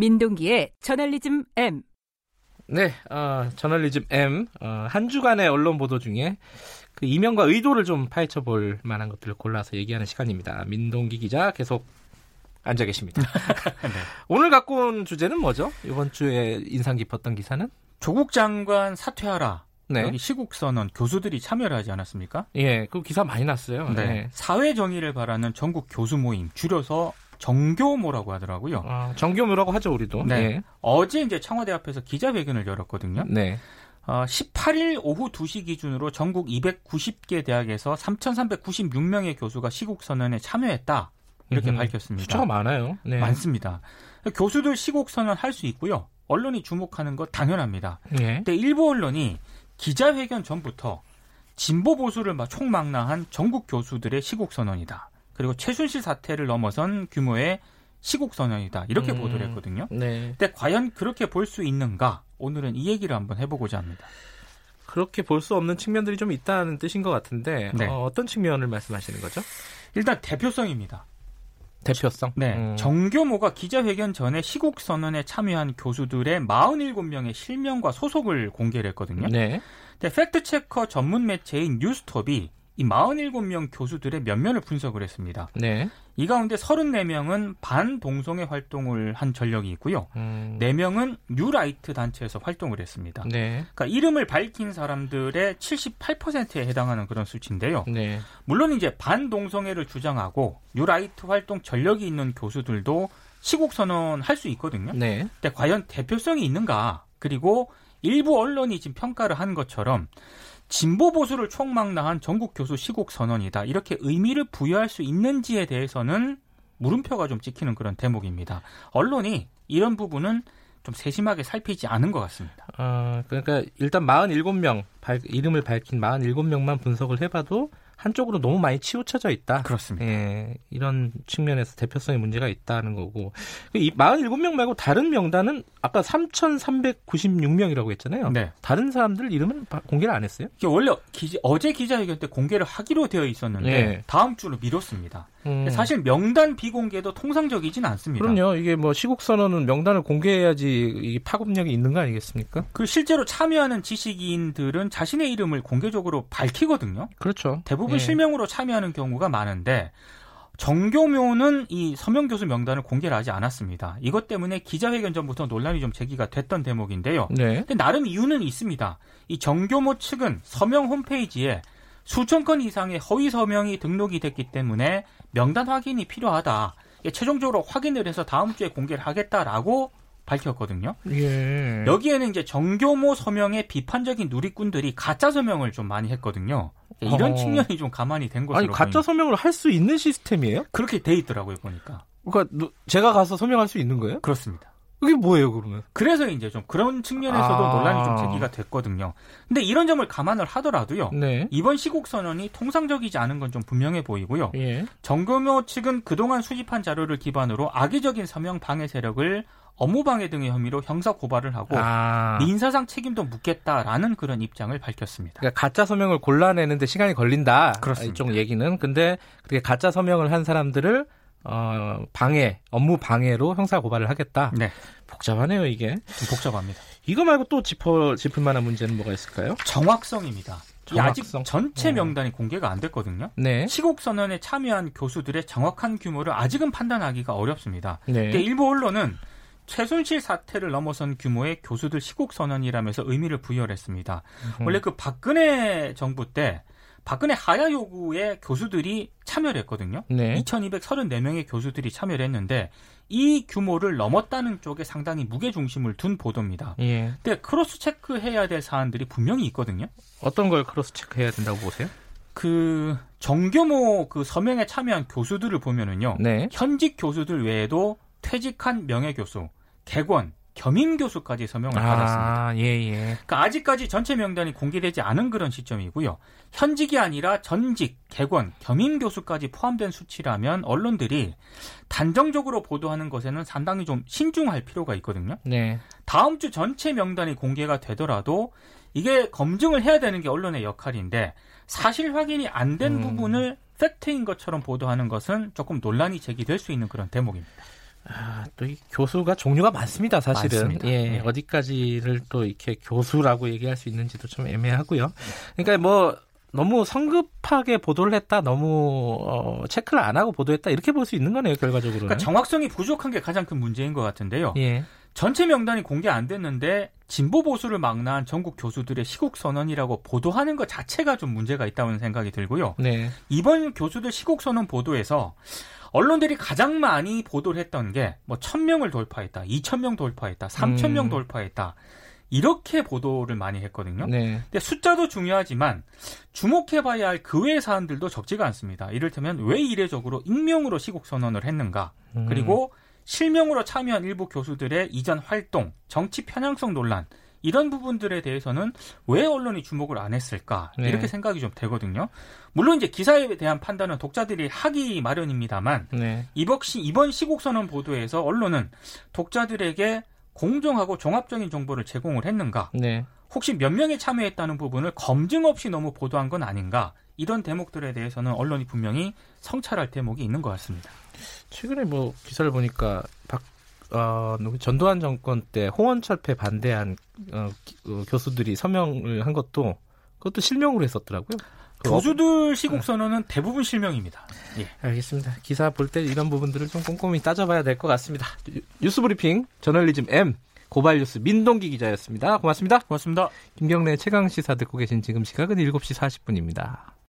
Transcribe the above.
민동기의 저널리즘 M. 네, 어, 저널리즘 M 어, 한 주간의 언론 보도 중에 그 이명과 의도를 좀 파헤쳐 볼 만한 것들을 골라서 얘기하는 시간입니다. 민동기 기자 계속 앉아 계십니다. 네. 오늘 갖고 온 주제는 뭐죠? 이번 주에 인상 깊었던 기사는? 조국 장관 사퇴하라. 네. 여기 시국 선언 교수들이 참여를 하지 않았습니까? 예, 그 기사 많이 났어요. 네. 네. 사회 정의를 바라는 전국 교수 모임 줄여서 정교모라고 하더라고요. 아, 정교모라고 하죠, 우리도. 네. 네. 어제 이제 청와대 앞에서 기자회견을 열었거든요. 네. 어, 18일 오후 2시 기준으로 전국 290개 대학에서 3,396명의 교수가 시국 선언에 참여했다. 이렇게 음, 밝혔습니다. 숫자가 많아요. 네. 많습니다. 교수들 시국 선언 할 수 있고요. 언론이 주목하는 것 당연합니다. 네. 근데 일부 언론이 기자회견 전부터 진보 보수를 총망라한 전국 교수들의 시국 선언이다. 그리고 최순실 사태를 넘어선 규모의 시국 선언이다. 이렇게 음, 보도를 했거든요. 네. 근데 과연 그렇게 볼 수 있는가? 오늘은 이 얘기를 한번 해보고자 합니다. 그렇게 볼 수 없는 측면들이 좀 있다는 뜻인 것 같은데 네. 어떤 측면을 말씀하시는 거죠? 일단 대표성입니다. 대표성? 네. 음. 정교모가 기자회견 전에 시국 선언에 참여한 교수들의 47명의 실명과 소속을 공개를 했거든요. 네. 근데 팩트체크 전문 매체인 뉴스톱이 이 47명 교수들의 면면을 분석을 했습니다. 네. 이 가운데 34명은 반동성애 활동을 한 전력이 있고요. 음. 4명은 뉴라이트 단체에서 활동을 했습니다. 네. 그러니까 이름을 밝힌 사람들의 78%에 해당하는 그런 수치인데요. 네. 물론 이제 반동성애를 주장하고 뉴라이트 활동 전력이 있는 교수들도 시국 선언 할 수 있거든요. 네. 근데 과연 대표성이 있는가? 그리고 일부 언론이 지금 평가를 한 것처럼 진보 보수를 총망라한 전국 교수 시국 선언이다. 이렇게 의미를 부여할 수 있는지에 대해서는 물음표가 좀 찍히는 그런 대목입니다. 언론이 이런 부분은 좀 세심하게 살피지 않은 것 같습니다. 어, 그러니까 일단 47명 이름을 밝힌 47명만 분석을 해봐도 한쪽으로 너무 많이 치우쳐져 있다. 그렇습니다. 예, 이런 측면에서 대표성의 문제가 있다는 거고. 이 47명 말고 다른 명단은 아까 3,396명이라고 했잖아요. 네. 다른 사람들 이름은 공개를 안 했어요? 원래 기자, 어제 기자회견 때 공개를 하기로 되어 있었는데 네. 다음 주로 미뤘습니다. 음. 사실 명단 비공개도 통상적이진 않습니다. 그럼요. 이게 뭐 시국 선언은 명단을 공개해야지 이 파급력이 있는 거 아니겠습니까? 그 실제로 참여하는 지식인들은 자신의 이름을 공개적으로 밝히거든요. 그렇죠. 대부분 예. 실명으로 참여하는 경우가 많은데 정교묘는 이 서명 교수 명단을 공개를 하지 않았습니다. 이것 때문에 기자회견 전부터 논란이 좀 제기가 됐던 대목인데요. 네. 근데 나름 이유는 있습니다. 이 정교모 측은 서명 홈페이지에 수천 건 이상의 허위 서명이 등록이 됐기 때문에 명단 확인이 필요하다. 최종적으로 확인을 해서 다음 주에 공개를 하겠다라고 밝혔거든요. 예. 여기에는 이제 정교모 서명의 비판적인 누리꾼들이 가짜 서명을 좀 많이 했거든요. 이런 어. 측면이 좀 가만히 된 것으로 아니 가짜 서명을 할 수 있는 시스템이에요? 그렇게 돼 있더라고요 보니까. 그러니까 제가 가서 서명할 수 있는 거예요? 그렇습니다. 그게 뭐예요, 그러면? 그래서 이제 좀 그런 측면에서도 아. 논란이 좀 제기가 됐거든요. 근데 이런 점을 감안을 하더라도요. 네. 이번 시국 선언이 통상적이지 않은 건 좀 분명해 보이고요. 예. 정금호 측은 그동안 수집한 자료를 기반으로 악의적인 서명 방해 세력을 업무방해 등의 혐의로 형사 고발을 하고 아. 민사상 책임도 묻겠다라는 그런 입장을 밝혔습니다. 그러니까 가짜 서명을 골라내는데 시간이 걸린다. 그렇습니다. 이쪽 얘기는 근데 그게 가짜 서명을 한 사람들을 어, 방해, 업무 방해로 형사 고발을 하겠다. 네. 복잡하네요, 이게. 좀 복잡합니다. 이거 말고 또 짚어, 짚을 만한 문제는 뭐가 있을까요? 정확성입니다. 정확성? 아직 전체 어. 명단이 어. 공개가 안 됐거든요. 네. 시국 선언에 참여한 교수들의 정확한 규모를 아직은 판단하기가 어렵습니다. 네. 근데 일부 언론은 최순실 사태를 넘어선 규모의 교수들 시국 선언이라면서 의미를 부여를 했습니다. 음. 원래 그 박근혜 정부 때 박근혜 하야 요구에 교수들이 참여를 했거든요. 네. 2,234명의 교수들이 참여를 했는데 이 규모를 넘었다는 쪽에 상당히 무게 중심을 둔 보도입니다. 예. 근데 cross check해야 될 사안들이 분명히 있거든요. 어떤 걸 cross check해야 된다고 보세요? 그 정교모 그 서명에 참여한 교수들을 보면은요. 네. 현직 교수들 외에도 퇴직한 명예 교수, 객원, 겸임 교수까지 서명을 아, 받았습니다. 예, 예. 그러니까 아직까지 전체 명단이 공개되지 않은 그런 시점이고요. 현직이 아니라 전직, 객원, 겸임 교수까지 포함된 수치라면 언론들이 단정적으로 보도하는 것에는 상당히 좀 신중할 필요가 있거든요. 네. 다음 주 전체 명단이 공개가 되더라도 이게 검증을 해야 되는 게 언론의 역할인데 사실 확인이 안된 음. 부분을 팩트인 것처럼 보도하는 것은 조금 논란이 제기될 수 있는 그런 대목입니다. 아, 또 이 교수가 종류가 많습니다, 사실은. 많습니다. 예, 네. 어디까지를 또 이렇게 교수라고 얘기할 수 있는지도 좀 애매하고요. 그러니까 뭐 너무 성급하게 보도를 했다, 너무 어, 체크를 안 하고 보도했다 이렇게 볼 수 있는 거네요, 결과적으로는. 그러니까 정확성이 부족한 게 가장 큰 문제인 것 같은데요. 예. 전체 명단이 공개 안 됐는데 진보 보수를 망라한 전국 교수들의 시국 선언이라고 보도하는 것 자체가 좀 문제가 있다는 생각이 들고요. 네. 이번 교수들 시국 선언 보도에서 언론들이 가장 많이 보도를 했던 게 뭐 1000명을 돌파했다, 2000명 돌파했다, 3000명 음. 돌파했다. 이렇게 보도를 많이 했거든요. 네. 근데 숫자도 중요하지만 주목해봐야 할 그 외의 사안들도 적지가 않습니다. 이를테면 왜 이례적으로 익명으로 시국 선언을 했는가, 음. 그리고 실명으로 참여한 일부 교수들의 이전 활동, 정치 편향성 논란 이런 부분들에 대해서는 왜 언론이 주목을 안 했을까 네. 이렇게 생각이 좀 되거든요. 물론 이제 기사에 대한 판단은 독자들이 하기 마련입니다만 네. 이번 시 이번 시국 선언 보도에서 언론은 독자들에게 공정하고 종합적인 정보를 제공을 했는가? 네. 혹시 몇 명이 참여했다는 부분을 검증 없이 너무 보도한 건 아닌가? 이런 대목들에 대해서는 언론이 분명히 성찰할 대목이 있는 것 같습니다. 최근에 뭐 기사를 보니까 박 어, 전두환 정권 때 홍원철폐 반대한 어, 기- 어, 교수들이 서명을 한 것도 그것도 실명으로 했었더라고요. 그 교수들 시국 선언은 대부분 실명입니다. 예. 알겠습니다. 기사 볼 때 이런 부분들을 좀 꼼꼼히 따져봐야 될 것 같습니다. 뉴- 뉴스 브리핑 저널리즘 M 고발 뉴스 민동기 기자였습니다. 고맙습니다. 고맙습니다. 김경래 최강 시사 듣고 계신 지금 시각은 7시 40분입니다.